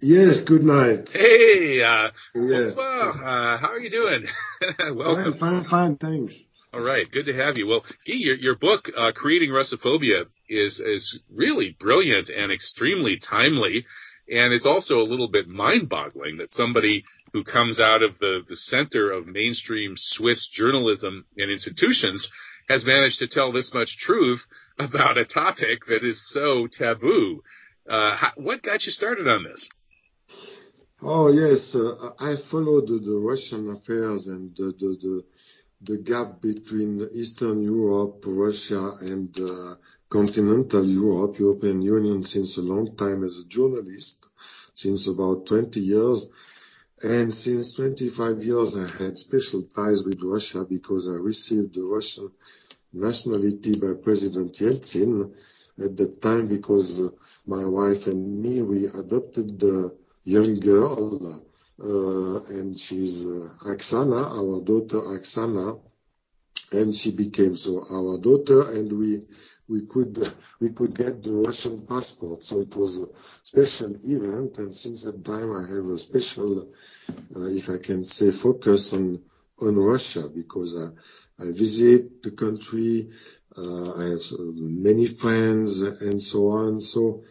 Yes, good night. Hey, uh, yeah. Uh, how are you doing? Welcome. Fine, fine, fine, thanks. All right, good to have you. Well, Guy, your, your book, uh, Creating Russophobia, is is really brilliant and extremely timely, and it's also a little bit mind-boggling that somebody who comes out of the, the center of mainstream Swiss journalism and institutions has managed to tell this much truth about a topic that is so taboo. Uh, how, what got you started on this? Oh yes, uh, I followed the, the, Russian affairs and the, the, the gap between Eastern Europe, Russia, and uh, continental Europe, European Union, since a long time as a journalist, since about 20 years. And since 25 years, I had special ties with Russia because I received the Russian nationality by President Yeltsin at that time because uh, my wife and me, we adopted the young girl, uh, and she's uh, Oksana, our daughter Oksana, and she became so our daughter, and we we could we could get the Russian passport. So it was a special event, and since that time I have a special, uh, if I can say, focus on on Russia because I, I visit the country. Uh, I have uh, many friends and so on. So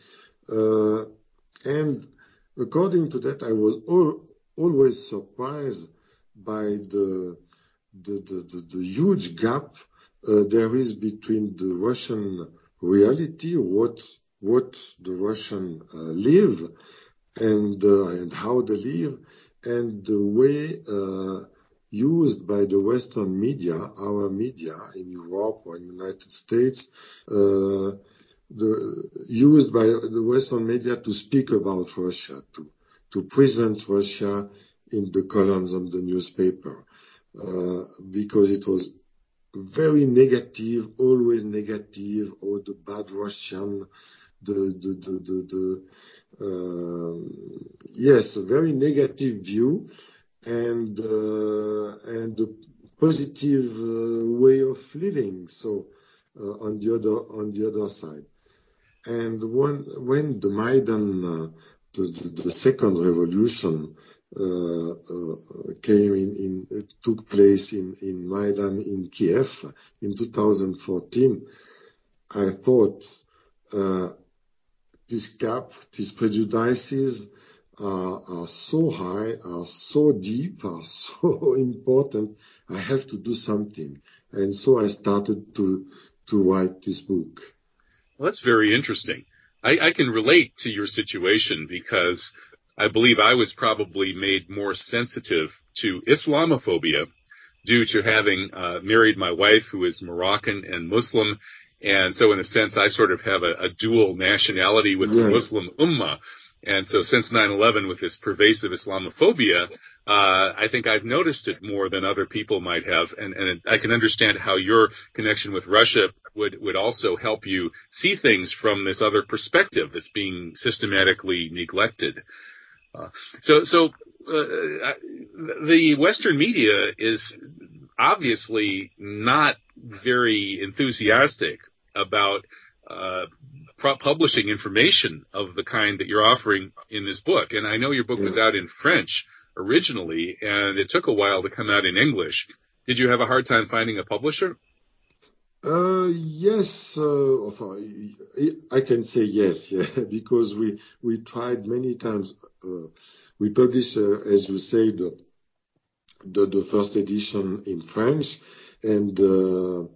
uh, and according to that, I was always surprised by the huge gap uh, there is between the Russian reality, what the Russian uh, live and how they live, and the way used by the Western media, our media in Europe or United States, used by the Western media to speak about Russia, to to present Russia in the columns of the newspaper, uh, because it was very negative, always negative, or the bad Russian, the the uh, yes, a very negative view, and uh, the positive way of living. So on the other, on the other side. And when when the Maidan, uh, the second revolution, uh, uh, came in, it took place in in Maidan in Kiev in 2014, I thought this gap, these prejudices are so high, are so deep, are so important. I have to do something. And so I started to, to write this book. Well, that's very interesting. I, I can relate to your situation because I believe I was probably made more sensitive to Islamophobia due to having uh, married my wife who is Moroccan and Muslim. And so in a sense, I sort of have a, a dual nationality with the Muslim Ummah. And so since 9/11, with this pervasive Islamophobia, uh, I think I've noticed it more than other people might have, and, and I can understand how your connection with Russia would would also help you see things from this other perspective that's being systematically neglected. Uh, so, so uh, the Western media is obviously not very enthusiastic about uh, publishing information of the kind that you're offering in this book. And I know your book was out in French originally, and it took a while to come out in English. Did you have a hard time finding a publisher? Uh, yes, uh, I can say yes, yeah, because we we tried many times. Uh, we published, uh, as you said, the, the, the first edition in French, and uh,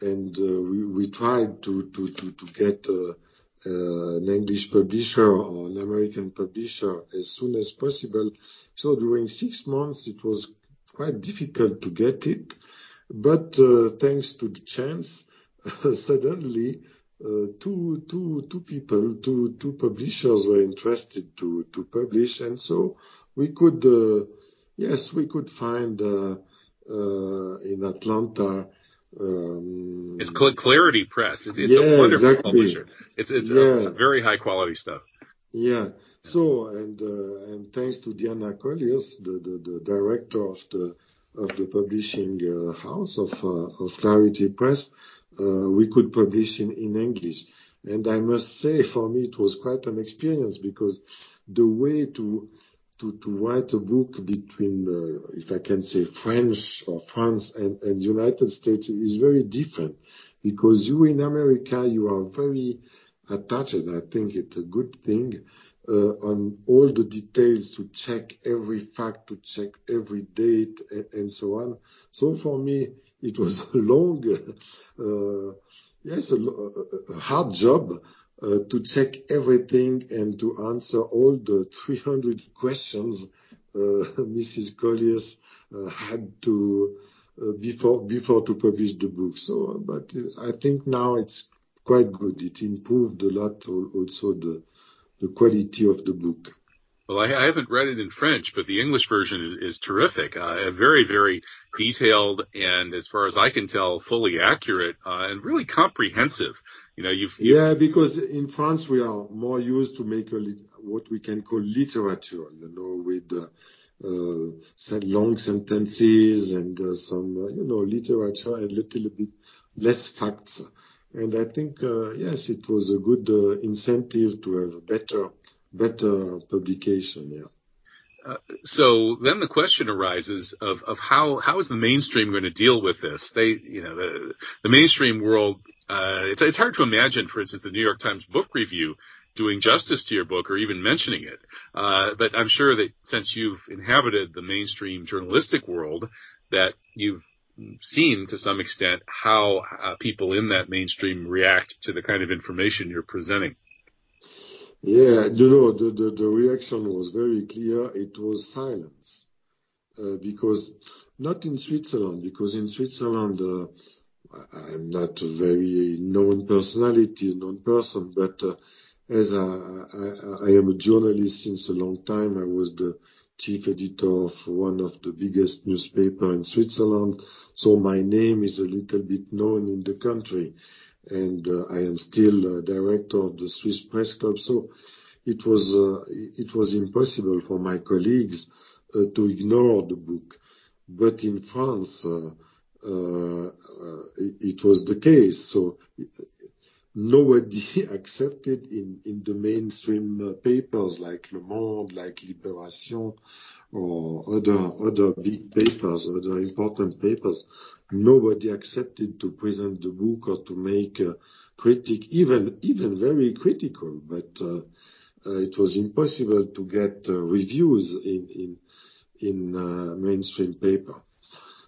and uh, we we tried to to to to get an English publisher or an American publisher as soon as possible. So during six months, it was quite difficult to get it. But uh, thanks to the chance, suddenly uh, two people, two two publishers were interested to to publish. And so we could, uh, yes, we could find in Atlanta um, it's Clarity Press. It's yeah, a wonderful exactly. publisher. It's it's yeah. very high quality stuff. Yeah. So and uh, and thanks to Diana Colliers, the, the, the director of the of the publishing uh, house of uh, of Clarity Press, uh, we could publish in in English. And I must say, for me, it was quite an experience because the way to to, write a book between, uh, if I can say French or France and, and United States is very different because you in America, you are very attached. I think it's a good thing uh, on all the details to check every fact, to check every date and, and so on. So for me, it was a long, uh, yes, a, hard job to check everything and to answer all the 300 questions Mrs. Uh, Colliers uh, had to before before to publish the book. So, but I think now it's quite good. It improved a lot also the the quality of the book. Well, I, haven't read it in French, but the English version is, terrific. Uh, very, very detailed, and as far as I can tell, fully accurate uh, and really comprehensive. You know, you've, you've, yeah, because in France we are more used to make a lit- what we can call literature. You know, with uh, uh, long sentences and uh, some, uh, you know, literature and a little bit less facts. And I think, uh, yes, it was a good uh, incentive to have better better publication. Yeah. Uh, so then the question arises of, of how, how is the mainstream going to deal with this? They, you know, the, the mainstream world, uh, it's, it's hard to imagine, for instance, the New York Times book review doing justice to your book or even mentioning it. Uh, but I'm sure that since you've inhabited the mainstream journalistic world, that you've seen to some extent how uh, people in that mainstream react to the kind of information you're presenting. Yeah, you know, the, the, the reaction was very clear. It was silence. Uh, because not in Switzerland, because in Switzerland, uh, I'm not a very known personality, known person, but uh, as I, am a journalist since a long time, I was the chief editor of one of the biggest newspaper in Switzerland, so my name is a little bit known in the country and uh, I am still director of the Swiss Press Club. So it was uh, it was impossible for my colleagues uh, to ignore the book. But in France, it was the case. So nobody accepted in, the mainstream papers like Le Monde, like Libération, or other big papers, other important papers, nobody accepted to present the book or to make a critic, even even very critical. But uh, uh, it was impossible to get uh, reviews in in in uh, mainstream paper.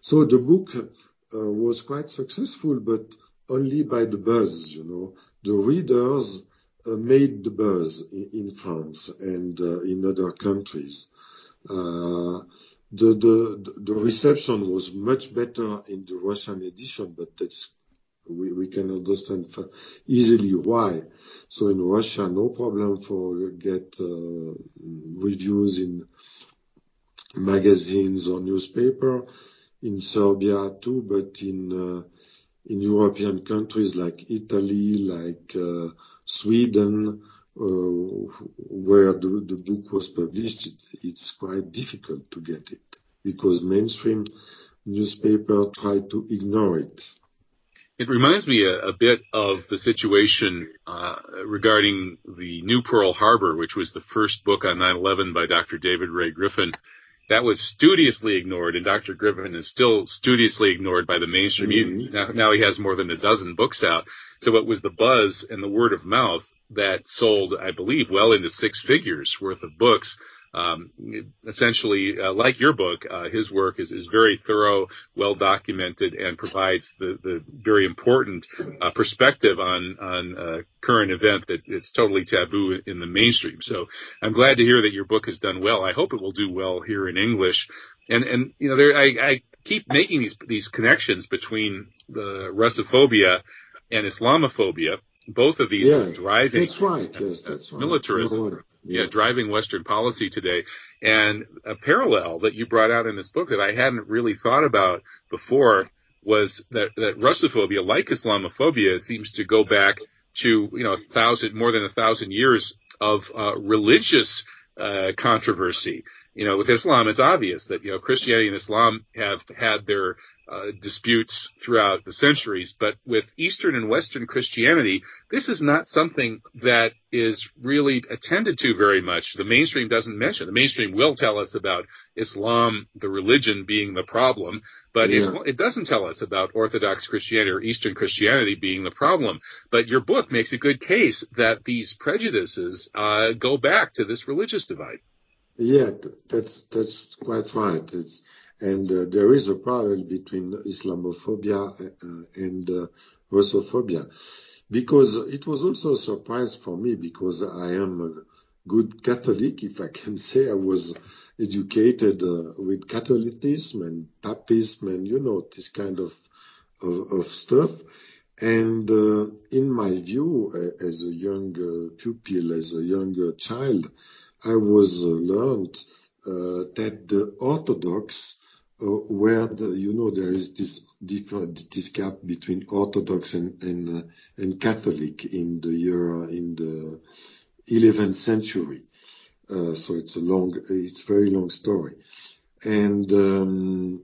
So the book uh, was quite successful, but only by the buzz. You know, the readers uh, made the buzz in, France and in other countries. Uh, the reception was much better in the Russian edition, but that's we can understand easily why. So In Russia, no problem for get uh, reviews in magazines or newspaper. In Serbia too, but in uh, European countries like Italy, like Sweden, uh, where the book was published, it's quite difficult to get it because mainstream newspaper try to ignore it. It reminds me a, a bit of the situation uh, regarding the New Pearl Harbor, which was the first book on 9/11 by Dr. David Ray Griffin. That was studiously ignored, and Dr. Griffin is still studiously ignored by the mainstream. Mm-hmm. Now, now he has more than a dozen books out. So it was the buzz and the word of mouth that sold, I believe, well into six figures worth of books. Um, essentially, uh, like your book, uh, his work is, is very thorough, well documented, and provides the, the very important uh, perspective on on uh, current event that it's totally taboo in the mainstream. So I'm glad to hear that your book has done well. I hope it will do well here in English. And and you know, there I, I keep making these these connections between the Russophobia and Islamophobia both of these yeah, are driving that's right. Yes, that's right. militarism. Yeah. yeah. driving Western policy today. And a parallel that you brought out in this book that I hadn't really thought about before was that, that Russophobia, like Islamophobia, seems to go back to you know a thousand, more than a thousand years of uh, religious uh, controversy you know, with Islam, it's obvious that, you know, Christianity and Islam have had their uh, disputes throughout the centuries. But with Eastern and Western Christianity, this is not something that is really attended to very much. The mainstream doesn't mention. The mainstream will tell us about Islam, the religion being the problem, but yeah. it, it doesn't tell us about Orthodox Christianity or Eastern Christianity being the problem. But your book makes a good case that these prejudices uh, go back to this religious divide. Yeah, that's quite right. And uh, there is a parallel between Islamophobia uh, and uh, Russophobia. Because it was also a surprise for me because I am a good Catholic, if I can say. I was educated with Catholicism and Papism and, you know, this kind of, stuff. And in my view, as a young pupil, as a young child, I was learned that the Orthodox uh, where the, you know there is this different this gap between Orthodox and and, uh, and Catholic in the year in the 11th century. Uh, so it's a long, it's very long story, and um,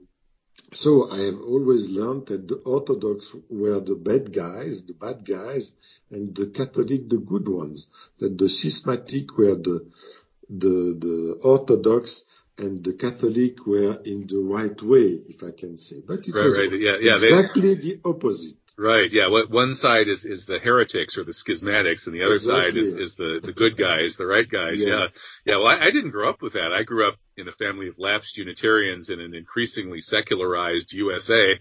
so I have always learned that the Orthodox were the bad guys, the bad guys, and the Catholic the good ones. That the schismatic were the the the Orthodox and the Catholic were in the right way, if I can say. But it right, was right. Yeah, yeah, exactly they, the opposite. Right. Yeah. What one side is is the heretics or the schismatics, and the other exactly. side is is the the good guys, the right guys. Yeah. Yeah. yeah well, I, I, didn't grow up with that. I grew up in a family of lapsed Unitarians in an increasingly secularized USA.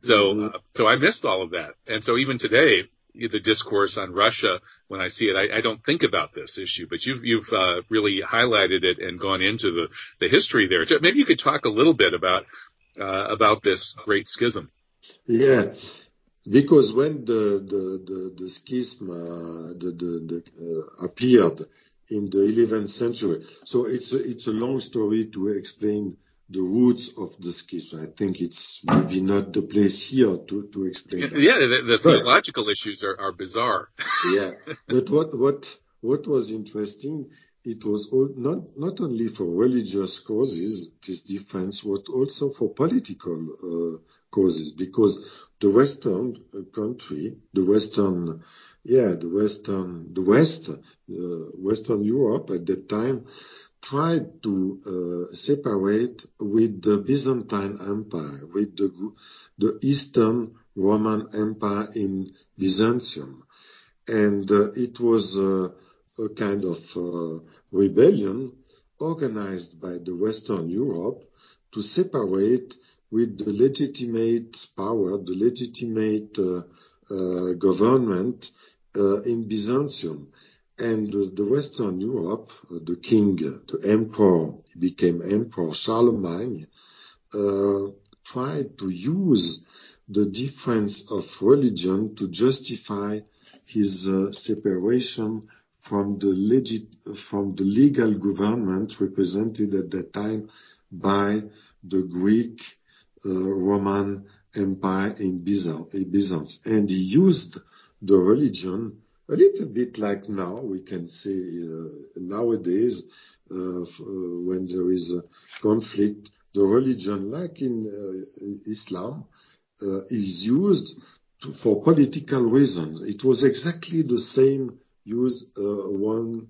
So mm-hmm. uh, so I missed all of that, and so even today, the discourse on Russia when I see it. I, I don't think about this issue, but you've you've uh, really highlighted it and gone into the the history there. Maybe you could talk a little bit about uh, about this great schism. Yeah, because when the the the, the schism uh, the the, the uh, appeared in the 11th century, so it's a, it's a long story to explain the roots of the schism. I think it's maybe not the place here to, to explain. Yeah, yeah the, the but, theological issues are, are bizarre. yeah, but what what what was interesting, it was all, not not only for religious causes this difference, but also for political uh, causes, because the Western country, the Western, yeah, the Western, the West, uh, Western Europe at that time tried to uh, separate with the Byzantine Empire, with the, Eastern Roman Empire in Byzantium. And uh, it was uh, a kind of rebellion organized by the Western Europe to separate with the legitimate power, the legitimate government in Byzantium. And the Western Europe, uh, the king, the emperor, became emperor Charlemagne, uh, tried to use the difference of religion to justify his uh, separation from the legit, from the legal government represented at that time by the Greek uh, Roman Empire in Byzance. And he used the religion a little bit like now, we can see uh, nowadays, uh, uh, when there is a conflict, the religion, like in Islam, is used for political reasons. It was exactly the same use one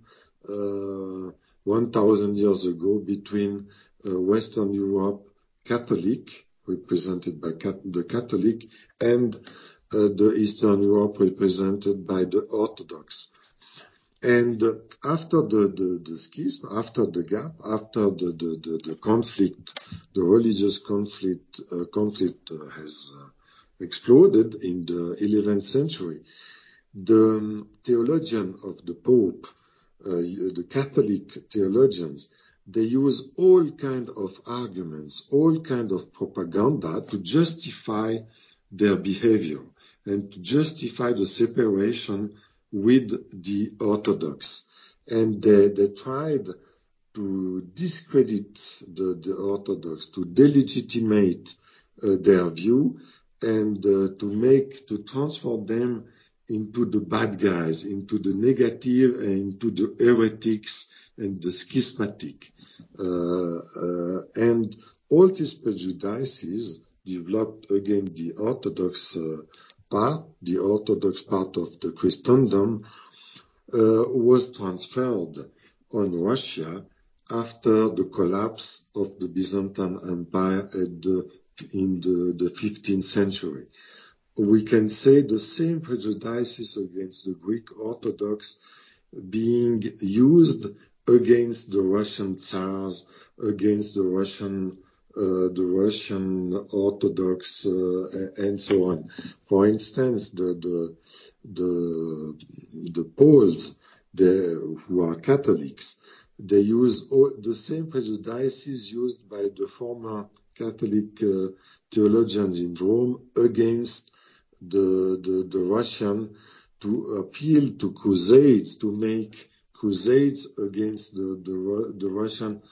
1,000 years ago between Western Europe Catholic, represented by the Catholic, and the Eastern Europe represented by the Orthodox. And after the, schism, after the gap, after the, conflict, the religious conflict, uh, uh, has uh, exploded in the 11th century, the um, theologian of the Pope, uh, the Catholic theologians, they use all kind of arguments, all kind of propaganda to justify their behavior and to justify the separation with the Orthodox. And they, they tried to discredit the, the Orthodox, to delegitimate uh, their view, and uh, to make, to transform them into the bad guys, into the negative, and into the heretics and the schismatic. and all these prejudices developed against the Orthodox the Orthodox part of the Christendom, uh, was transferred on Russia after the collapse of the Byzantine Empire in the 15th century. We can say the same prejudices against the Greek Orthodox being used against the Russian Tsars, against the Russian Uh, Orthodox, uh, and so on. For instance, the the the Poles who are Catholics, they use the same prejudices used by the former Catholic uh, theologians in Rome against the the, the, Russian to appeal to crusades, to make crusades against the Russian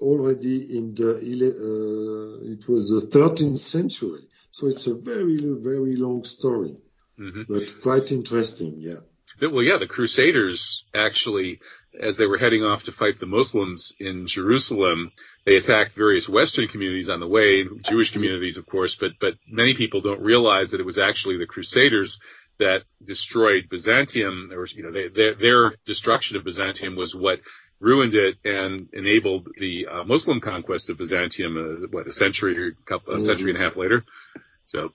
already in the uh, it was the 13th century. So it's a very very long story. Mm-hmm. But quite interesting, yeah. Well, yeah, the Crusaders actually, as they were heading off to fight the Muslims in Jerusalem, they attacked various Western communities on the way, Jewish communities, of course, but but many people don't realize that it was actually the Crusaders that destroyed Byzantium, or you know their destruction of Byzantium was what ruined it and enabled the uh, Muslim conquest of Byzantium, uh, what, a century couple, a century and a half mm-hmm. later? So,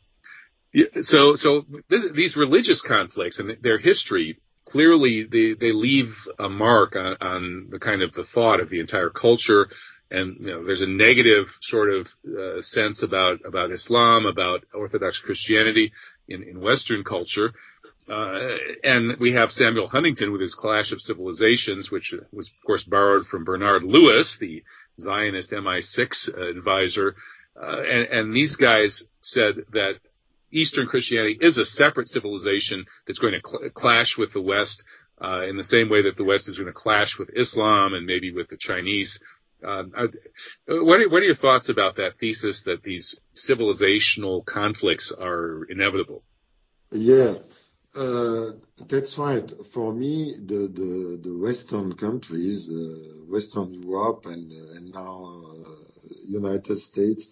so, so this, these religious conflicts and their history, clearly they they leave a mark on the kind of the thought of the entire culture. And there's a negative sort of uh, sense about Islam, about Orthodox Christianity in Western culture. Uh, and we have Samuel Huntington with his Clash of Civilizations, which was, of course, borrowed from Bernard Lewis, the Zionist MI6 uh, advisor. Uh and these guys said that Eastern Christianity is a separate civilization that's going to clash with the West, uh, in the same way that the West is going to clash with Islam and maybe with the Chinese. Um, what are your thoughts about that thesis that these civilizational conflicts are inevitable? Yeah. Uh, that's right. For me, the Western countries, uh, Western Europe and uh, now United States,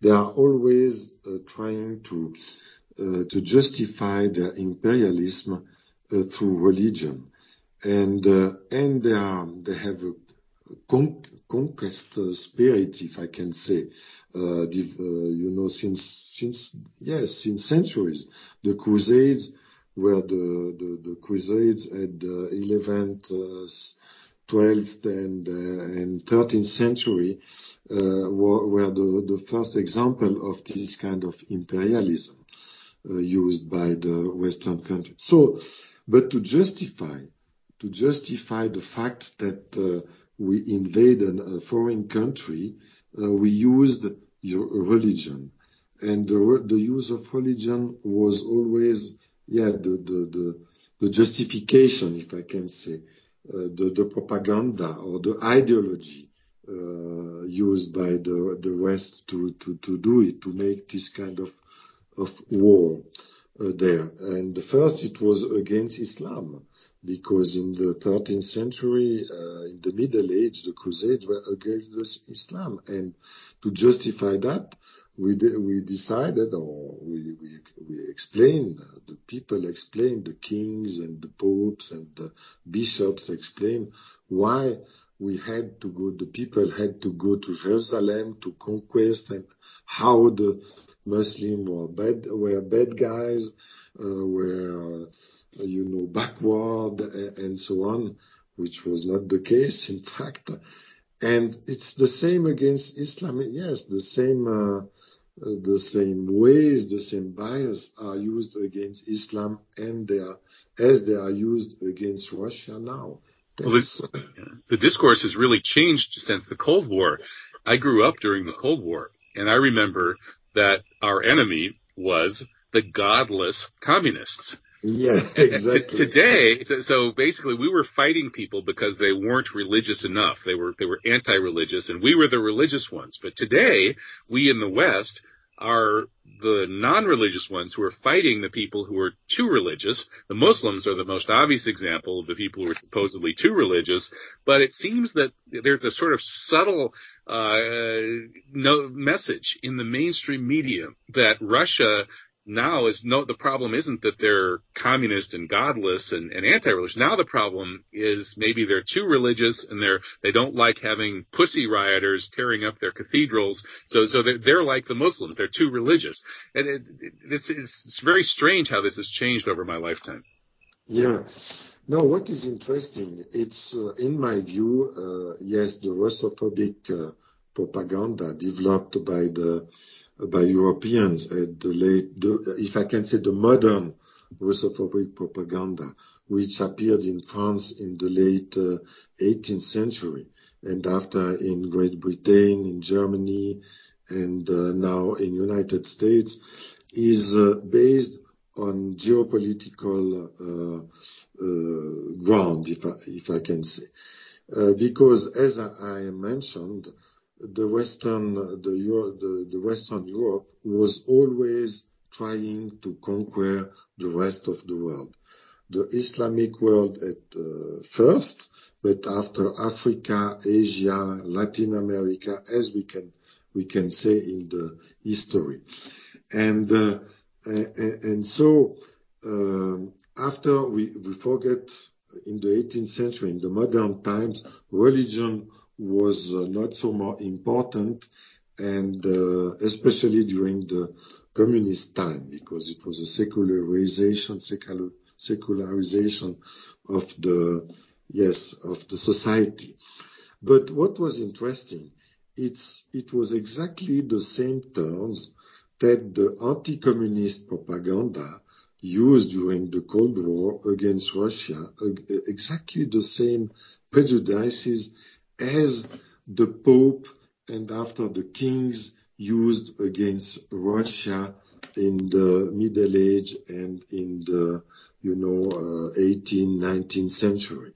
they are always trying to justify their imperialism through religion. And they have a conquest spirit, if I can say, uh uh you know since since yes, since centuries. The Crusades at the 11th, 12th, uh, and uh, 13th century uh, were the first example of this kind of imperialism used by the Western countries. So but to justify the fact that we invaded a foreign country, we used religion. And the use of religion was always the justification, if I can say, uh, the propaganda or the ideology uh, used by the West to do it, to make this kind of war uh, there. And First it was against Islam, because in the 13th century, in the Middle Age, the Crusades were against Islam. And to justify that, we we decided, or we we we explained, the people explained, the kings and the popes and the bishops explained why we had to go the people had to go to Jerusalem to conquest, and how the Muslims were bad were bad guys, were uh, you know backward, and so on, which was not the case, in fact. And it's the same against Islam. Yes, the same ways, the same bias are used against Islam and as they are used against Russia now. The discourse has really changed since the Cold War. I grew up during the Cold War, and I remember that our enemy was the godless communists. Yeah, exactly. Today, so basically, we were fighting people because they weren't religious enough. They were anti-religious, and we were the religious ones. But today, we in the West are the non-religious ones who are fighting the people who are too religious. The Muslims are the most obvious example of the people who are supposedly too religious, but it seems that there's a sort of subtle uh, no message in the mainstream media that Russia now is no the problem isn't that they're communist and godless and, and anti-religious. Now the problem is maybe they're too religious and they're they don't like having pussy rioters tearing up their cathedrals. So so they're, they're like the muslims. They're too religious. And it, it's, it's very strange how this has changed over my lifetime. Yeah. No what is interesting it's uh, in my view uh, yes the russophobic uh, propaganda developed by the by Europeans at the late, the, if I can say the modern Russophobic propaganda, which appeared in France in the late uh, 18th century, and after in Great Britain, in Germany, and uh, now in United States, is uh, based on geopolitical uh, uh, ground, if I, if I can say. Uh, because as I, I mentioned, the Western, Europe was always trying to conquer the rest of the world. The Islamic world at uh, first, but after Africa, Asia, Latin America, as we can we can say in the history, and uh, so um, after we forget in the 18th century, in the modern times, religion was uh, not so more important, and uh, especially during the communist time, because it was a secularization, secular, secularization of the yes of the society. But what was interesting, it's it was exactly the same terms that the anti-communist propaganda used during the Cold War against Russia, exactly the same prejudices as the Pope and after the kings used against Russia in the Middle Age and in the, you know, uh, 18th, 19th century.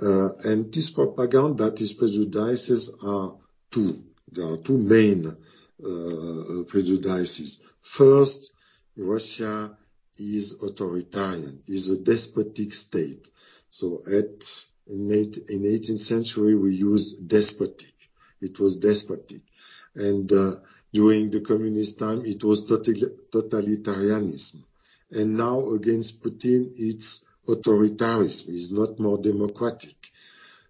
Uh, and this propaganda, these prejudices are two. There are two main uh, prejudices. First, Russia is authoritarian, is a despotic state. So at in, in 18th century, we used despotic. It was despotic. And uh, during the communist time, it was totalitarianism. And now against Putin, it's authoritarianism. It's not more democratic.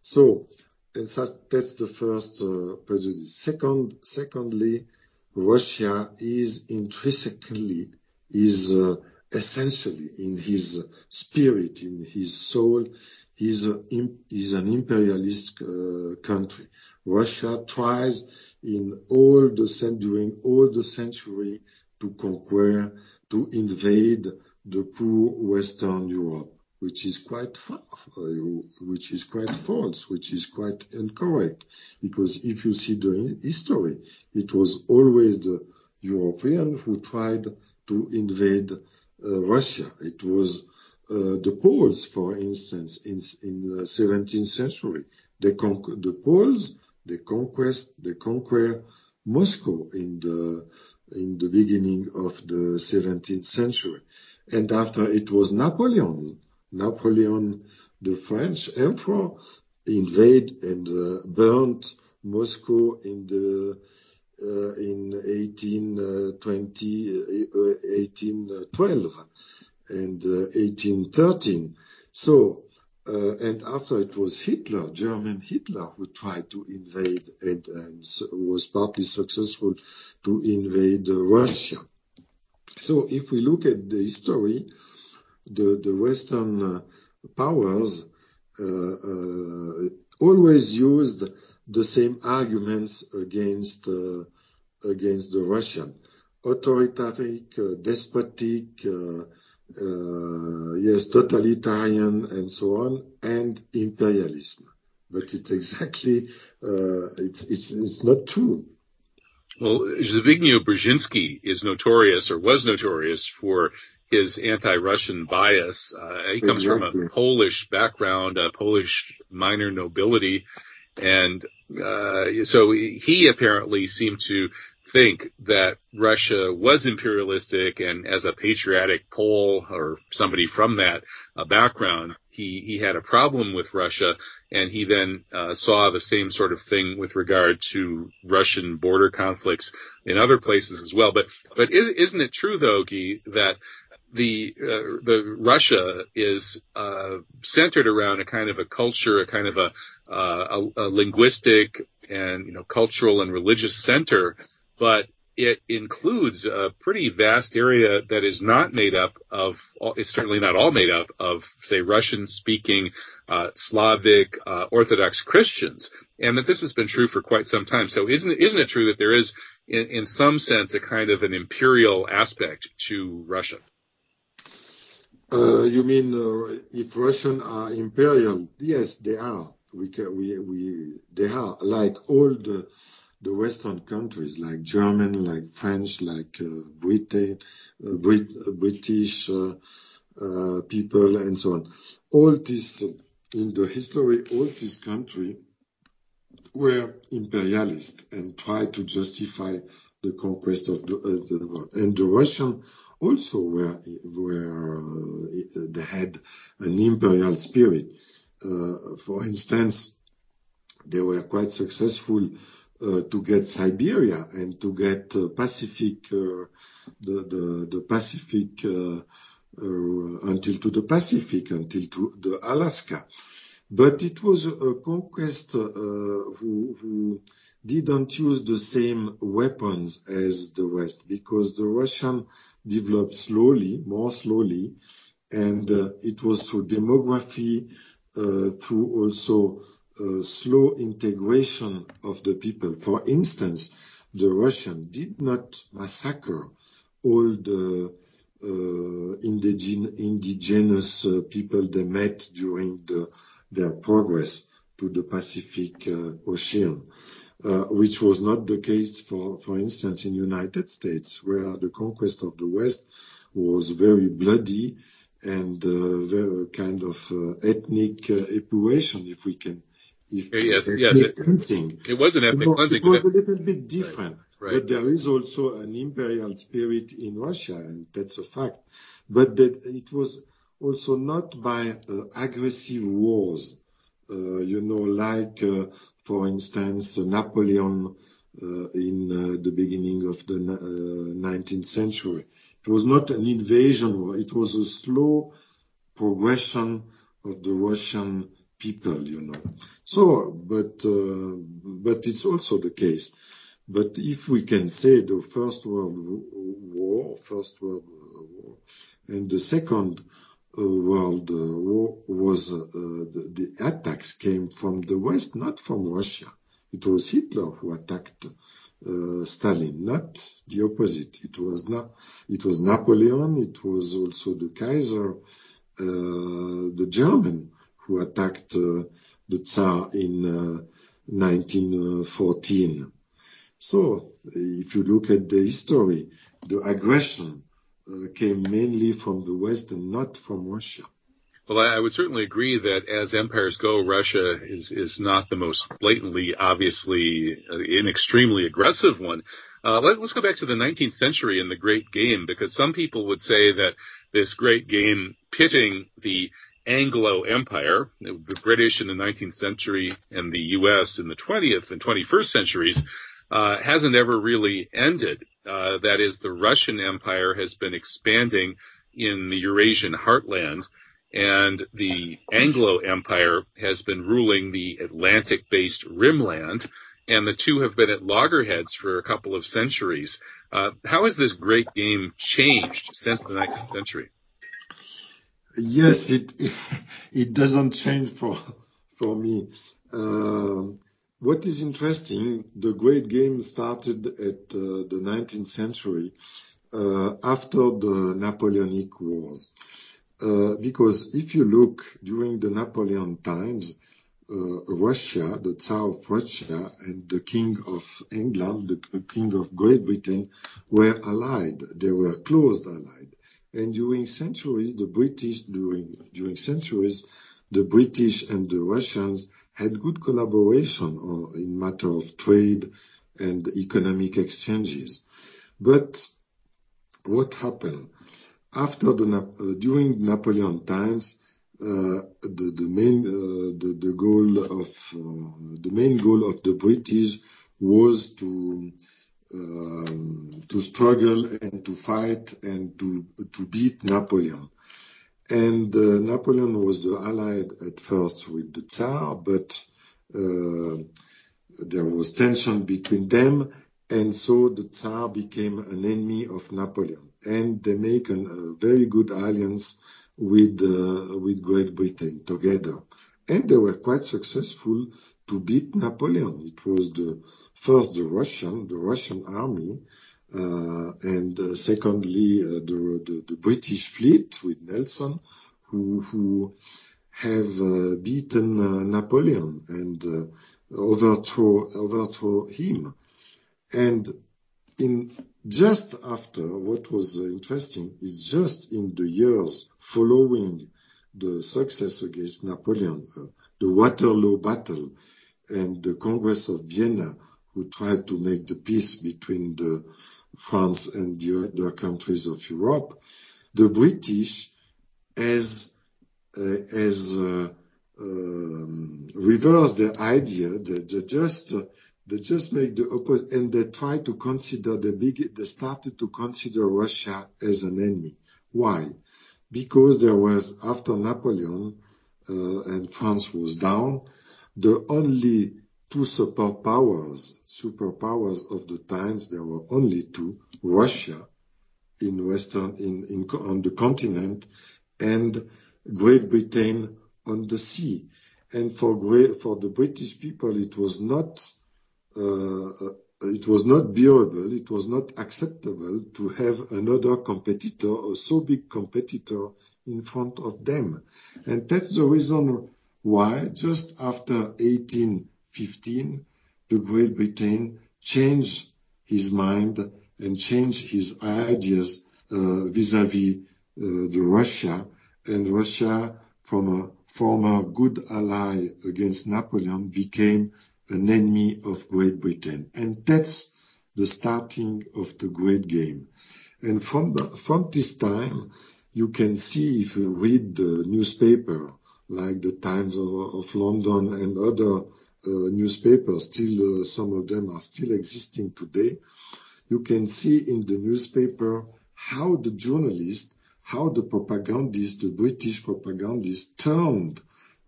So that's, that's the first uh, prejudice. Second, secondly, Russia is intrinsically, is uh, essentially in his spirit, in his soul, is, a, is an imperialist uh, country. Russia tries in all the during all the century to conquer, to invade the poor Western Europe, which is quite far, which is quite false, which is quite incorrect. Because if you see the history, it was always the European who tried to invade uh, Russia. It was the Poles, for instance, in, in the 17th century, they the Poles, they conquest, they conquer Moscow in the in the beginning of the 17th century, and after it was Napoleon, Napoleon, the French emperor, invade and uh, burnt Moscow in the uh, in 1820, uh, 1812 and 1813. Uh, so, uh, and after it was Hitler, German Hitler, who tried to invade and, and was partly successful to invade Russia. So if we look at the history, the, the Western uh, powers uh, uh, always used the same arguments against uh, against the Russian authoritarian, despotic, uh, yes, totalitarian and so on, and imperialism. But it's exactly, uh, it's, it's, it's not true. Well, Zbigniew Brzezinski is notorious or was notorious for his anti-Russian bias. Uh, he comes exactly. from a Polish background, a Polish minor nobility, and uh, so he apparently seemed to think that Russia was imperialistic and as a patriotic Pole or somebody from that uh, background, he, he had a problem with Russia and he then uh, saw the same sort of thing with regard to Russian border conflicts in other places as well. But, but is, isn't it true though, Guy, that the uh, the Russia is uh, centered around a kind of a culture, a kind of a, uh, a, a linguistic and you know cultural and religious center, but it includes a pretty vast area that is not made up of, it's certainly not all made up of, say, Russian speaking, uh, Slavic, uh, Orthodox Christians. And that this has been true for quite some time. So isn't isn't it true that there is, in, in some sense, a kind of an imperial aspect to Russia? Uh, you mean uh, if Russian are imperial? Yes, they are. We, can, we, we, they are like all the the Western countries like German, like French, like uh, Britain, uh, Brit- uh, British uh, uh, people, and so on. All this in the history, all these countries were imperialist and tried to justify the conquest of the, the world. And the Russian also were were they had an imperial spirit. for instance, they were quite successful uh, to get Siberia and to get uh, Pacific, uh, the, the, the Pacific until to the Pacific, until to the Alaska. But it was a conquest who, who didn't use the same weapons as the West because the Russian developed slowly, more slowly, and uh, it was through demography, uh, through also slow integration of the people. For instance, the Russians did not massacre all the uh, indigenous uh, people they met during the, their progress to the Pacific uh, Ocean, which was not the case, for, for instance, in United States, where the conquest of the West was very bloody and very kind of ethnic epuration, if we can yes, yes. It, cleansing. It was an ethnic so cleansing. It was a little bit different. Right, right. But there is also an imperial spirit in Russia, and that's a fact. But that it was also not by uh, aggressive wars, uh, you know, like, uh, for instance, Napoleon uh, in uh, the beginning of the 19th uh, century. It was not an invasion war. It was a slow progression of the Russian people, you know. So, but uh, but it's also the case. But if we can say the First World War, First World War, and the Second uh, World War was uh, the, the attacks came from the West, not from Russia. It was Hitler who attacked uh, Stalin, not the opposite. It was not. It was Napoleon. It was also the Kaiser, uh, the German who attacked uh, the Tsar in 1914. Uh, so, if you look at the history, the aggression uh, came mainly from the West and not from Russia. Well, I would certainly agree that as empires go, Russia is is not the most blatantly, obviously, an extremely aggressive one. Uh, let, us go back to the 19th century and the Great Game, because some people would say that this Great Game pitting the Anglo Empire, the British in the 19th century and the U.S. in the 20th and 21st centuries, uh, hasn't ever really ended. Uh, that is, the Russian Empire has been expanding in the Eurasian heartland, and the Anglo Empire has been ruling the Atlantic-based rimland, and the two have been at loggerheads for a couple of centuries. Uh, how has this great game changed since the 19th century? Yes, it it doesn't change for for me. Uh, what is interesting, the great game started at uh, the 19th century uh, after the Napoleonic Wars. Uh, because if you look during the Napoleon times, Russia, the Tsar of Russia, and the King of England, the King of Great Britain, were allied. They were close allied. And during centuries, the British, during, during centuries, the British and the Russians had good collaboration on, in matter of trade and economic exchanges. But what happened? After the uh, during Napoleon times, the main goal of the British was to Um, struggle and to fight and to to beat Napoleon. And uh, Napoleon was the allied at first with the Tsar, but uh, there was tension between them, and so the Tsar became an enemy of Napoleon. And they make a very good alliance with uh, with Great Britain together. And they were quite successful to beat Napoleon. It was the first the Russian the Russian army, uh, and uh, secondly, uh, the British fleet with Nelson, who who have beaten Napoleon and overthrow him. And in just after, what was interesting is just in the years following the success against Napoleon, the Waterloo battle and the Congress of Vienna, who tried to make the peace between France and the other countries of Europe. The British has uh, uh, um, reversed their idea. that They just make the opposite, and they try to consider the big they started to consider Russia as an enemy. Why? Because there was, after Napoleon, uh, and France was down, the only two superpowers superpowers of the times, there were only two, Russia in western, in on the continent and Great Britain on the sea. And for great, for the British people, it was not, uh, it was not bearable, it was not acceptable to have another competitor, a so big competitor in front of them. And that's the reason why just after 1815, the Great Britain changed his mind and changed his ideas uh, vis-à-vis uh, the Russia. And Russia, from a former good ally against Napoleon, became an enemy of Great Britain. And that's the starting of the Great Game. And from from this time, you can see if you read the newspaper, like The Times of London and other uh, newspapers, still uh, some of them are still existing today. You can see in the newspaper how the journalists, how the propagandists, the British propagandists, turned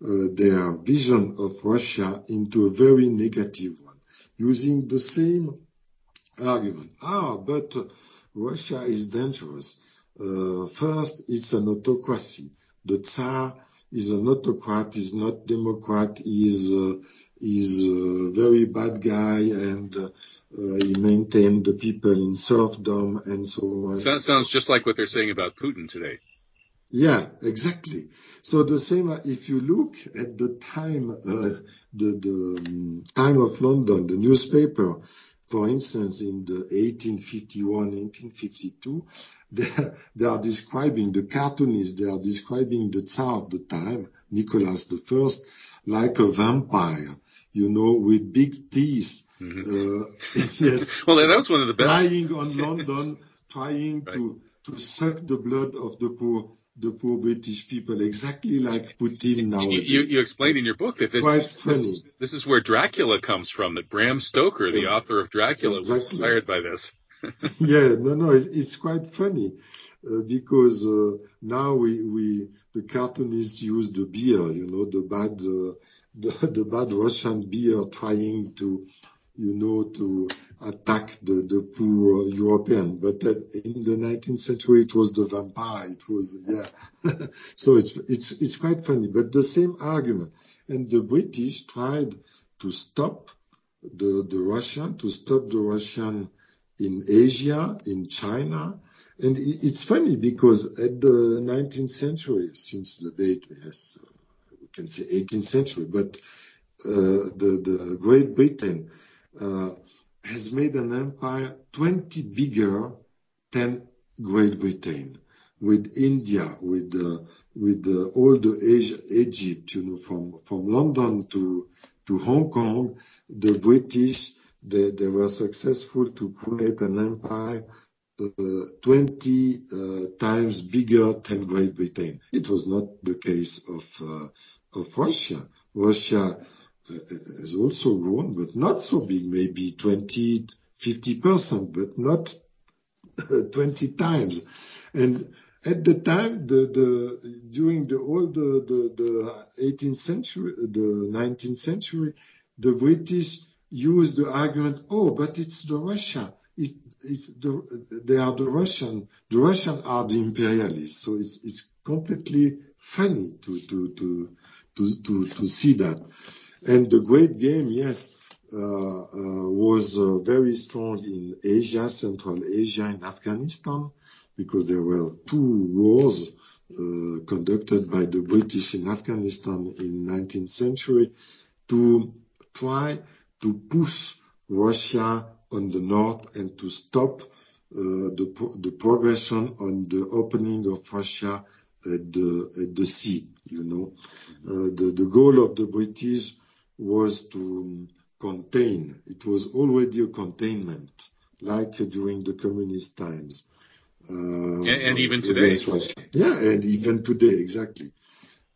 uh, their vision of Russia into a very negative one, using the same argument. Ah, but Russia is dangerous. First, it's an autocracy. The Tsar is an autocrat, is not democrat, is uh, a uh, very bad guy, and uh, he maintained the people in serfdom and so on. That Sounds just like what they're saying about Putin today. Yeah, exactly. So the same, if you look at the time, the the um, time of London, the newspaper, for instance, in the 1851, 1852, they are describing the cartoonists, they are describing the Tsar of the time, Nicholas I, like a vampire, you know, with big teeth. Mm-hmm. Uh, yes. Well, that was one of the best. Lying on London, trying to to suck the blood of the poor the poor British people, exactly like Putin nowadays. You you explain in your book that Quite funny. This is where Dracula comes from, that Bram Stoker, the author of Dracula, Exactly was inspired by this. Yeah. No, no, it's quite funny, uh, because uh, now we we the cartoonists use the beer, you know, the bad uh, the the bad Russian beer, trying to you know to attack the poor European. But in the 19th century, it was the vampire. It was yeah. so it's it's it's quite funny, but the same argument. And the British tried to stop the the Russian to stop the Russian in Asia, in China. And it's funny because at the 19th century, since the date, yes, we can say 18th century, but uh the Great Britain uh, has made an empire 20 bigger than Great Britain, with India, with uh, with uh, all the Egypt, you know, from from London to Hong Kong, the British they, they were successful to create an empire uh, 20 uh, times bigger than Great Britain. It was not the case of, uh, of Russia. Russia uh, has also grown, but not so big, maybe 20, 50%, but not 20 times. And at the time, the, the, during the, all the, the, the 18th century, the 19th century, the British used the argument, oh, but it's the Russia. It, it's the, they are the Russian, the Russian are the imperialists. So it's, it's completely funny to, to, to, to, to, to see that. And the great game, yes, uh, uh, was uh, very strong in Asia, Central Asia, and Afghanistan because there were two wars uh, conducted by the British in Afghanistan in 19th century to try to push Russia on the north and to stop uh, the, the progression on the opening of Russia at the, at the sea, you know. Uh, the, the goal of the British was to contain. It was already a containment, like during the communist times. Uh, and even today. Yeah, and even today, exactly.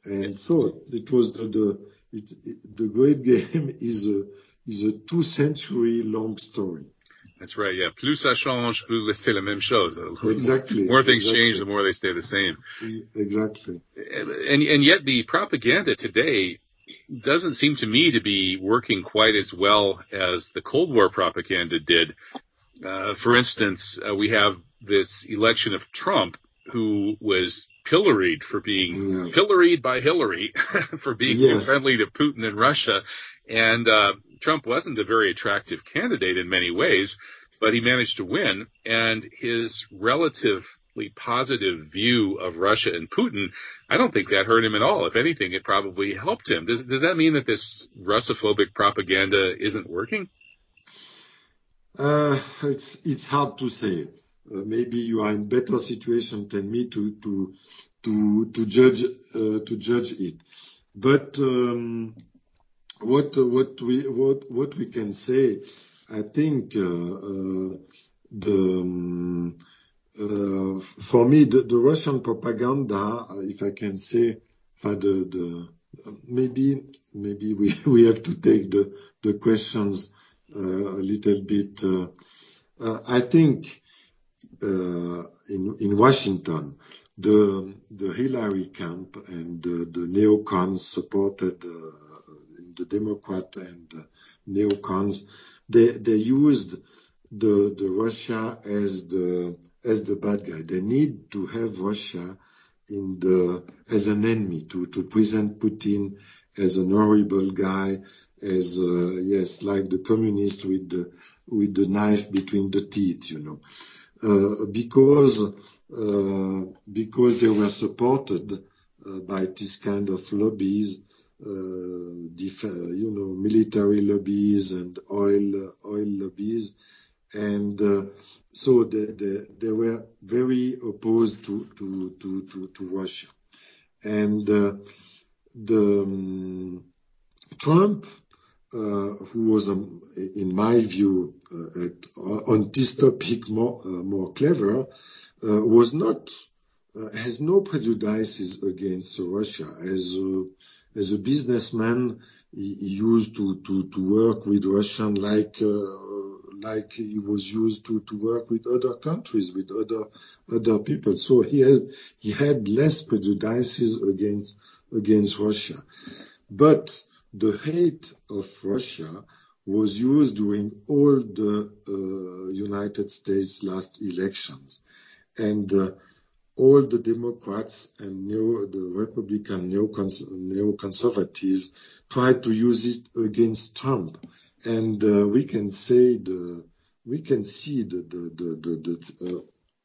And so it was the the great game is a is a two century long story. That's right. Yeah. Plus ça change, plus c'est la même chose. Exactly. The more things exactly. change, the more they stay the same. Exactly. And and yet the propaganda today doesn't seem to me to be working quite as well as the Cold War propaganda did. Uh, for instance, uh, we have this election of Trump, who was pilloried for being yeah. pilloried by Hillary for being yeah. friendly to Putin and Russia. And uh, Trump wasn't a very attractive candidate in many ways, but he managed to win. And his relatively positive view of Russia and Putin, I don't think that hurt him at all. If anything, it probably helped him. Does, does that mean that this Russophobic propaganda isn't working? Uh, it's it's hard to say. Uh, maybe you are in better situation than me to to to to judge uh, to judge it. But um, what what we what what we can say, I think uh, uh the um, uh, for me the, Russian propaganda, if I can say, maybe maybe we have to take the questions a little bit. I think in Washington, the Hillary camp and the neocons supported the Democrat and neocons, they they used the the Russia as the as the bad guy. They need to have Russia in the, as an enemy, to to present Putin as an horrible guy, as, uh, yes, like the communist with the knife between the teeth, you know. Uh, because uh, because they were supported uh, by this kind of lobbies, you know, military lobbies and oil oil lobbies. and so They were very opposed to Russia. and the um, Trump uh, who was, um, in my view, uh, on this topic more uh, clever, was not has no prejudices against Russia. As a businessman, he used to to work with Russian like like he was used to to work with other countries, with other other people. So He has he had less prejudices against Russia. But the hate of Russia was used during all the uh, United States last elections. And uh, all the Democrats and neo, the Republican neoconservatives tried to use it against Trump. And uh, we can say the, we can see the, the, the, the, the uh,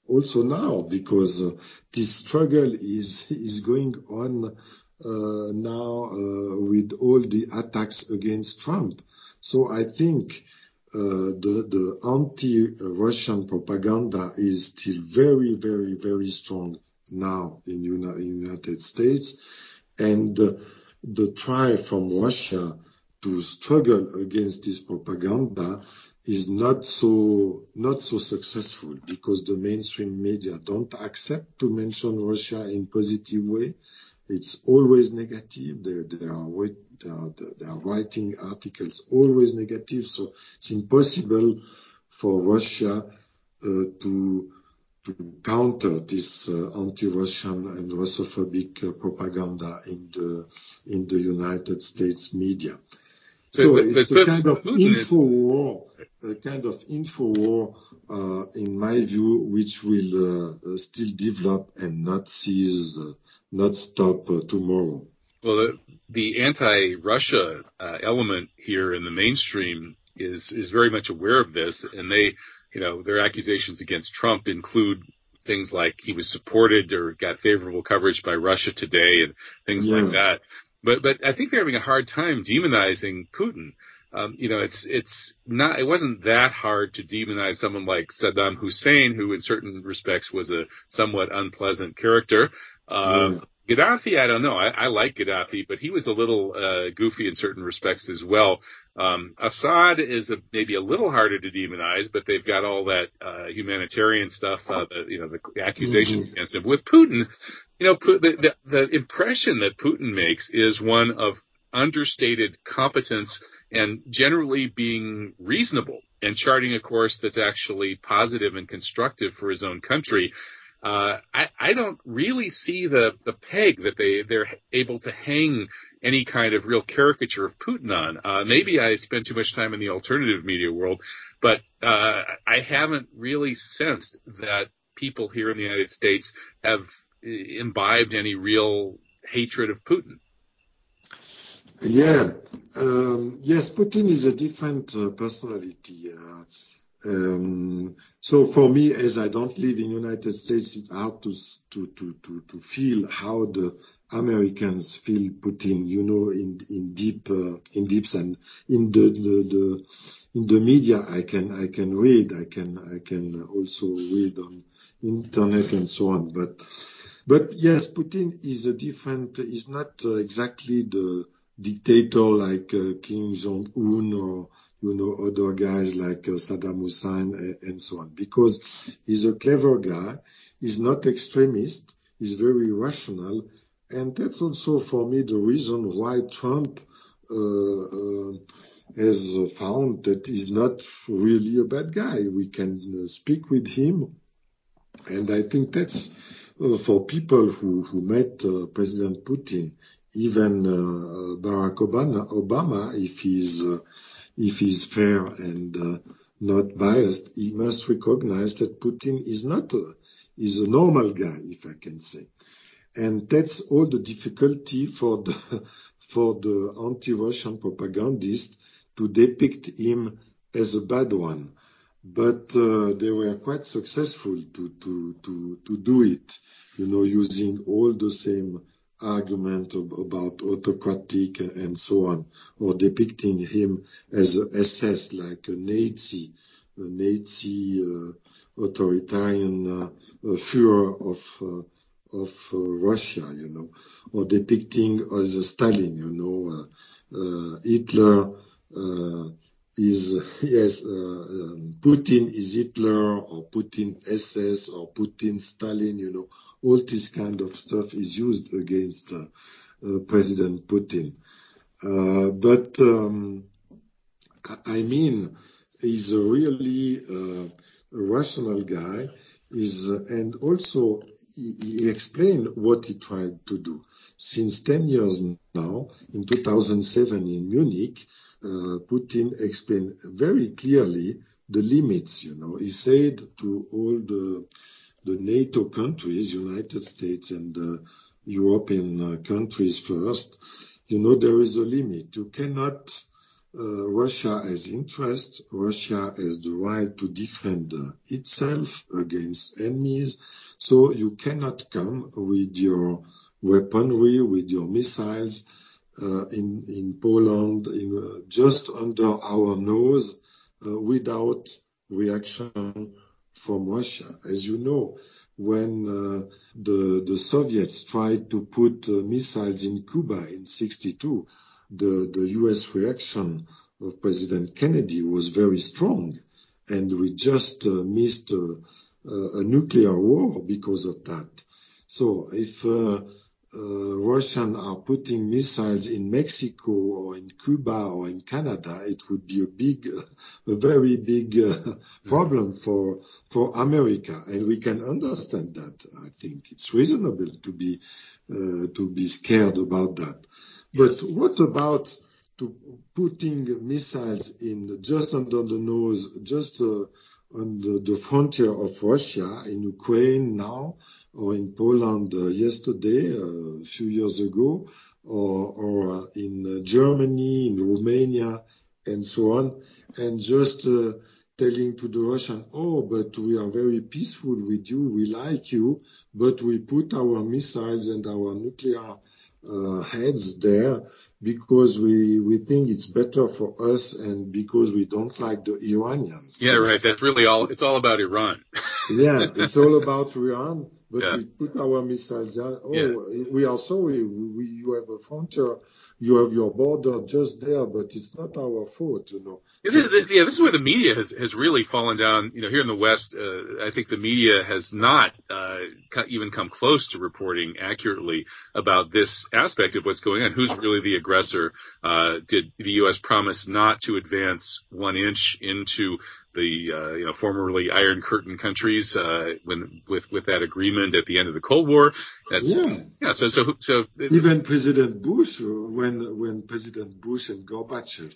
also now because uh, this struggle is, is going on uh, now uh, with all the attacks against Trump. So I think uh, the anti-Russian propaganda is still very, very, very strong now in the United States. and The try from Russia to struggle against this propaganda is not so not so successful because the mainstream media don't accept to mention Russia in positive way. It's always negative. They, they, are, they, are, they are writing articles always negative. So it's impossible for Russia uh, to to counter this uh, anti-Russian and Russophobic uh, propaganda in the in the United States media. So it's a kind of info war, a kind of info war, uh, in my view, which will uh, still develop and not cease, uh, not stop uh, tomorrow. Well, the, the anti-Russia uh, element here in the mainstream is is very much aware of this, and they, you know, their accusations against Trump include things like he was supported or got favorable coverage by Russia Today and things yeah. like that. But but I think they're having a hard time demonizing Putin. Um, you know, it's it's not it wasn't that hard to demonize someone like Saddam Hussein, who in certain respects was a somewhat unpleasant character. Um, Gaddafi, I don't know. I, I like Gaddafi, but he was a little uh, goofy in certain respects as well. Um, Assad is a, maybe a little harder to demonize, but they've got all that uh, humanitarian stuff, uh, the, you know, the accusations mm-hmm. against him. With Putin, you know, the, the, the impression that Putin makes is one of understated competence and generally being reasonable and charting a course that's actually positive and constructive for his own country uh, I, I don't really see the, the peg that they, they're able to hang any kind of real caricature of Putin on. Uh, maybe I spend too much time in the alternative media world, but uh, I haven't really sensed that people here in the United States have imbibed any real hatred of Putin. Yeah. Um, yes, Putin is a different uh, personality. So for me, as I don't live in United States, it's hard to feel how the Americans feel Putin, you know, in uh, in deeps and in the, media. I can I can read, I can I can also read on internet and so on. But but yes, Putin is a different. Is not exactly the dictator like uh, Kim Jong Un or you know, other guys like uh, Saddam Hussein and so on. Because he's a clever guy, he's not extremist, he's very rational, and that's also for me the reason why Trump uh, uh, has found that he's not really a bad guy. We can uh, speak with him, and I think that's uh, for people who, who met uh, President Putin, even Barack Obama, Obama if he's if he's fair and uh, not biased, he must recognize that Putin is not a, is a normal guy, if I can say. And that's all the difficulty for the, for the anti-Russian propagandist to depict him as a bad one. But uh, they were quite successful to, to, to, to do it, you know, using all the same argument about autocratic and so on, or depicting him as a SS, like a Nazi, a Nazi uh, authoritarian uh, Führer of uh, of uh, Russia, you know, or depicting as a Stalin, you know, uh, uh, Hitler is yes, um, Putin is Hitler or Putin SS or Putin Stalin, you know all this kind of stuff is used against uh, uh, President Putin. Uh, but um, I mean, he's a really rational guy. Is and also he, explained what he tried to do. Since 10 years now, in 2007 in Munich, uh, Putin explained very clearly the limits, you know. He said to all the the NATO countries, United States and uh, European uh, countries first, you know, there is a limit. You cannot, uh, Russia has interest, Russia has the right to defend itself against enemies, so you cannot come with your weaponry, with your missiles, in, in Poland, in, just under our nose, without reaction from Russia. As you know, when uh, the the Soviets tried to put uh, missiles in Cuba in 62, the, the U.S. reaction of President Kennedy was very strong, and we just uh, missed uh, a nuclear war because of that. So if Russians are putting missiles in Mexico or in Cuba or in Canada, it would be a big, a very big uh, problem for for America, and we can understand that. I think it's reasonable to be uh, to be scared about that. But what about to putting missiles in just under the nose, just uh, on the, the frontier of Russia in Ukraine now? Or in Poland uh, yesterday, uh, a few years ago, or uh, in Germany, in Romania, and so on, and just telling to the Russian, "Oh, but we are very peaceful with you. We like you, but we put our missiles and our nuclear heads there because we we think it's better for us and because we don't like the Iranians." Yeah, right. That's really all. It's all about Iran. Yeah, it's all about Iran. But yeah. we put our missiles uh, there. Oh, yeah. we are sorry. We, you have a frontier you have your border just there, but it's not our fault, you know. yeah, this is where the media has has really fallen down. You know, here in the West, uh, I think the media has not uh, even come close to reporting accurately about this aspect of what's going on. Who's really the aggressor? Uh, did the U.S. promise not to advance one inch into the uh, you know formerly Iron Curtain countries uh, when with with that agreement at the end of the Cold War. That's, yeah, yeah. So so so even President Bush, when when President Bush and Gorbachev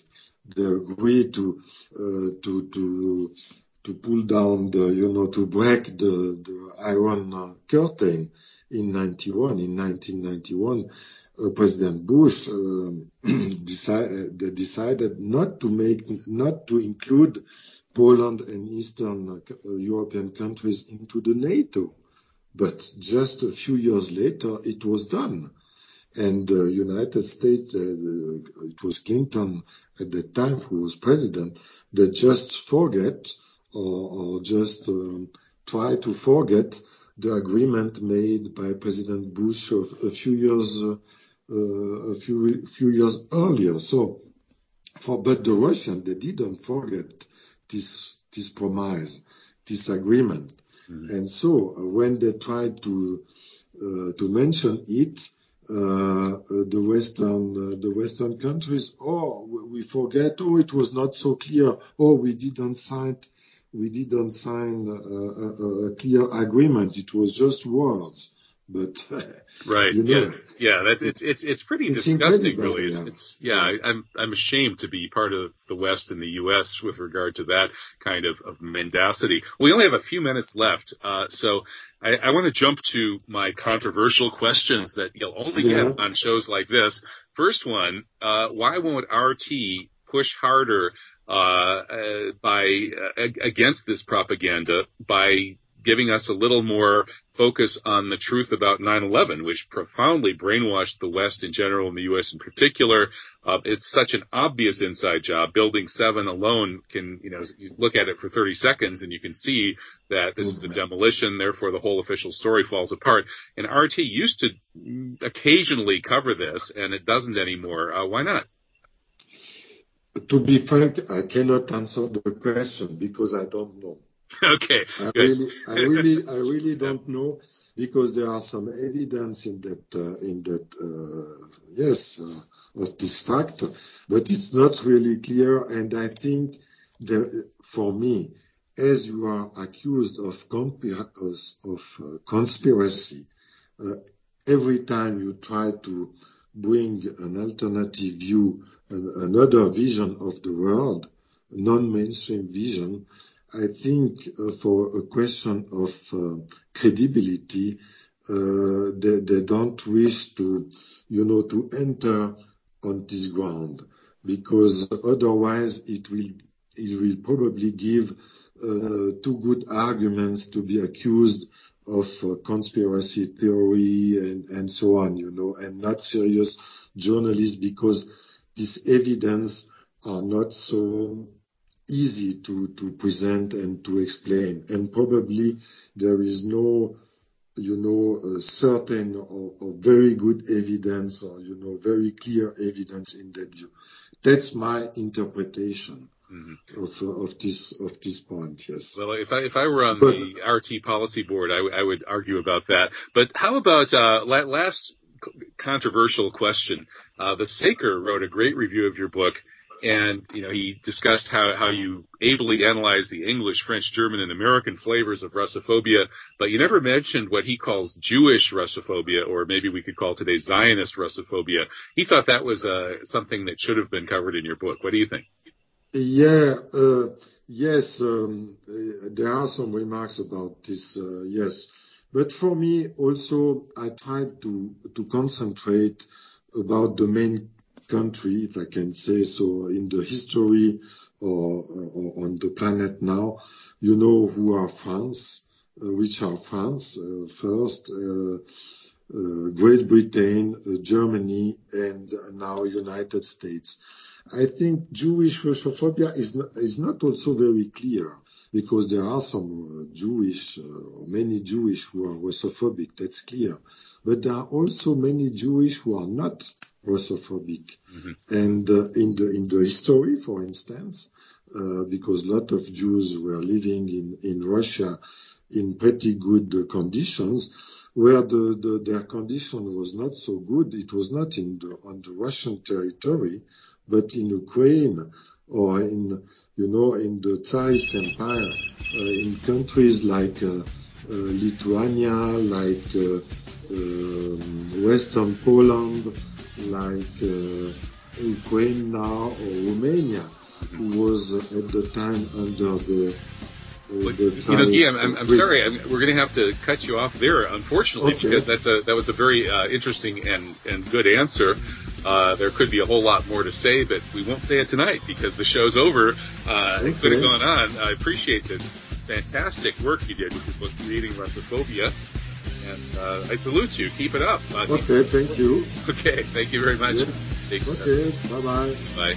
they agreed to uh, to pull down the you know to break the Iron uh, Curtain in 91 in 1991. Uh, President Bush decided, not to make, not to include Poland and Eastern European countries into the NATO. But just a few years later, it was done. And the uh, United States, uh, it was Clinton at the time who was president, they just forget or, or just um, try to forget the agreement made by President Bush a few years uh, uh, a few few years earlier. So, for but the Russians they didn't forget this this promise, this agreement. Mm-hmm. And so uh, when they tried to uh, to mention it, uh, the western uh, the western countries, oh, we forget, oh, it was not so clear, oh, we didn't sign we didn't sign a, a, a clear agreement. It was just words. But right, you know, yeah, yeah, that's it's it's it's pretty it's disgusting, really. It's, yeah. it's yeah, yeah, I'm I'm ashamed to be part of the West and the U.S. with regard to that kind of of mendacity. We only have a few minutes left, uh, so I, I want to jump to my controversial questions that you'll only yeah. get on shows like this. First one, uh, why won't RT push harder uh, uh, by uh, against this propaganda by giving us a little more focus on the truth about 9/11, which profoundly brainwashed the West in general and the U.S. in particular. Uh, it's such an obvious inside job. Building 7 alone can, you know, you look at it for 30 seconds and you can see that this is a demolition. Therefore, the whole official story falls apart. And RT used to occasionally cover this, and it doesn't anymore. Uh, why not? To be frank, I cannot answer the question because I don't know. Okay. I really, I really, I really don't know because there are some evidence in that, uh, in that, uh, yes, uh, of this fact, but it's not really clear. And I think that for me, as you are accused of, of uh, conspiracy, uh, every time you try to bring an alternative view, another vision of the world, non-mainstream vision, I think uh, for a question of uh, credibility, uh, they, don't wish to, you know, to enter on this ground because otherwise it will, it will probably give two good arguments to be accused of conspiracy theory and, and so on, you know, and not serious journalists because this evidence are not so easy to, to present and to explain. And probably there is no you know, certain or very good evidence or, you know, very clear evidence in that view. That's my interpretation. Mm-hmm. Of this point, yes. Well, if I if I were on the RT policy board, I, I would argue about that. But how about uh, last controversial question? Uh, the Saker wrote a great review of your book, and you know he discussed how how you ably analyze the English, French, German, and American flavors of Russophobia, but you never mentioned what he calls Jewish Russophobia, or maybe we could call today Zionist Russophobia. He thought that was uh, something that should have been covered in your book. What do you think? Yeah. Uh, yes, um, uh, there are some remarks about this, uh, yes. But for me also, I tried to to concentrate about the main country, if I can say so, in the history or on the planet now. You know who are France, uh, which are France uh, first, uh, Great Britain, Germany, and now United States. I think Jewish Russophobia is not, is not also very clear because there are some uh, Jewish, uh, or many Jewish who are Russophobic, that's clear. But there are also many Jewish who are not Russophobic. Mm-hmm. And uh, in the in the history, for instance, uh, because a lot of Jews were living in, in Russia in pretty good uh, conditions, where the, the, their condition was not so good, it was not in the, on the Russian territory, but in Ukraine or in, you know, in the Tsarist Empire, uh, in countries like uh, uh, Lithuania, like um, Western Poland, like Ukraine now or Romania, who was at the time under the but, you know, yeah, I'm, I'm sorry. I'm, we're going to have to cut you off there, unfortunately, okay. because that's a that was a very uh, interesting and and good answer. Uh, there could be a whole lot more to say, but we won't say it tonight because the show's over. Uh, okay. It could have gone on. I appreciate the fantastic work you did with your book, Creating Russophobia and uh, I salute you. Keep it up. Uh, okay, thank you. Okay, thank you very much. Yeah. Okay, bye bye. Bye.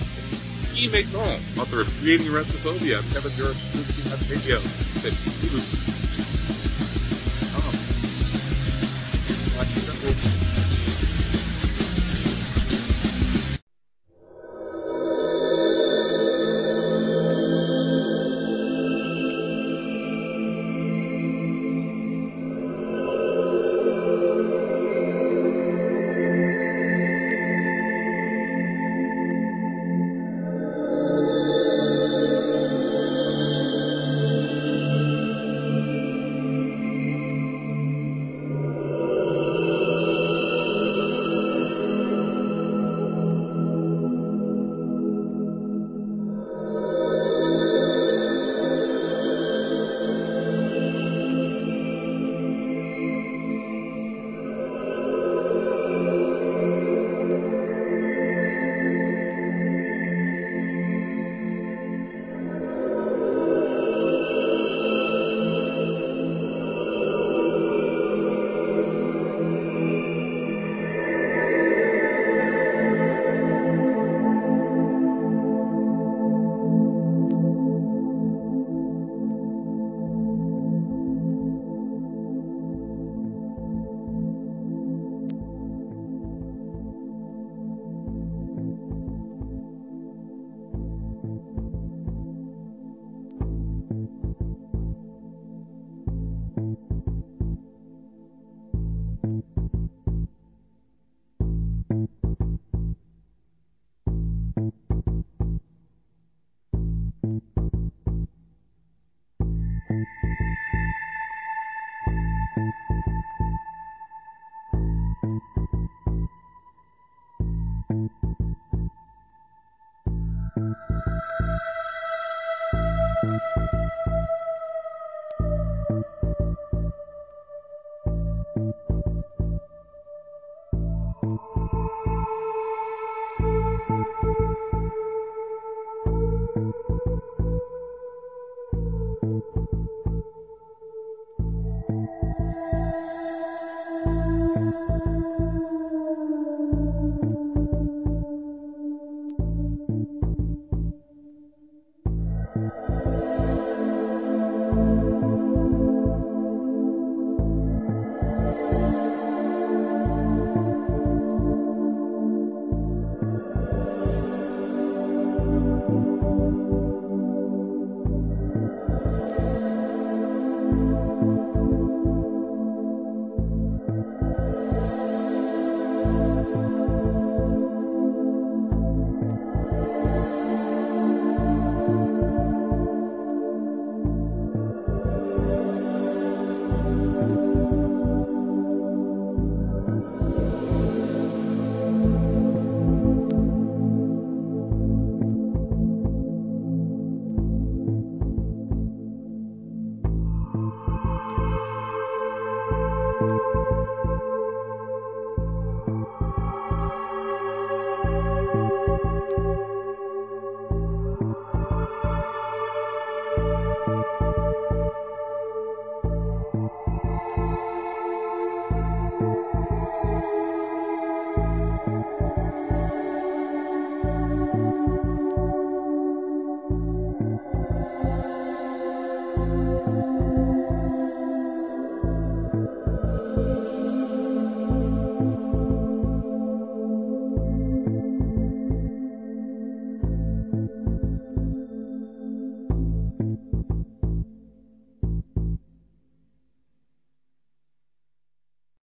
E. Macron, author of Creating Russophobia. Kevin Barrett, Radio. Um,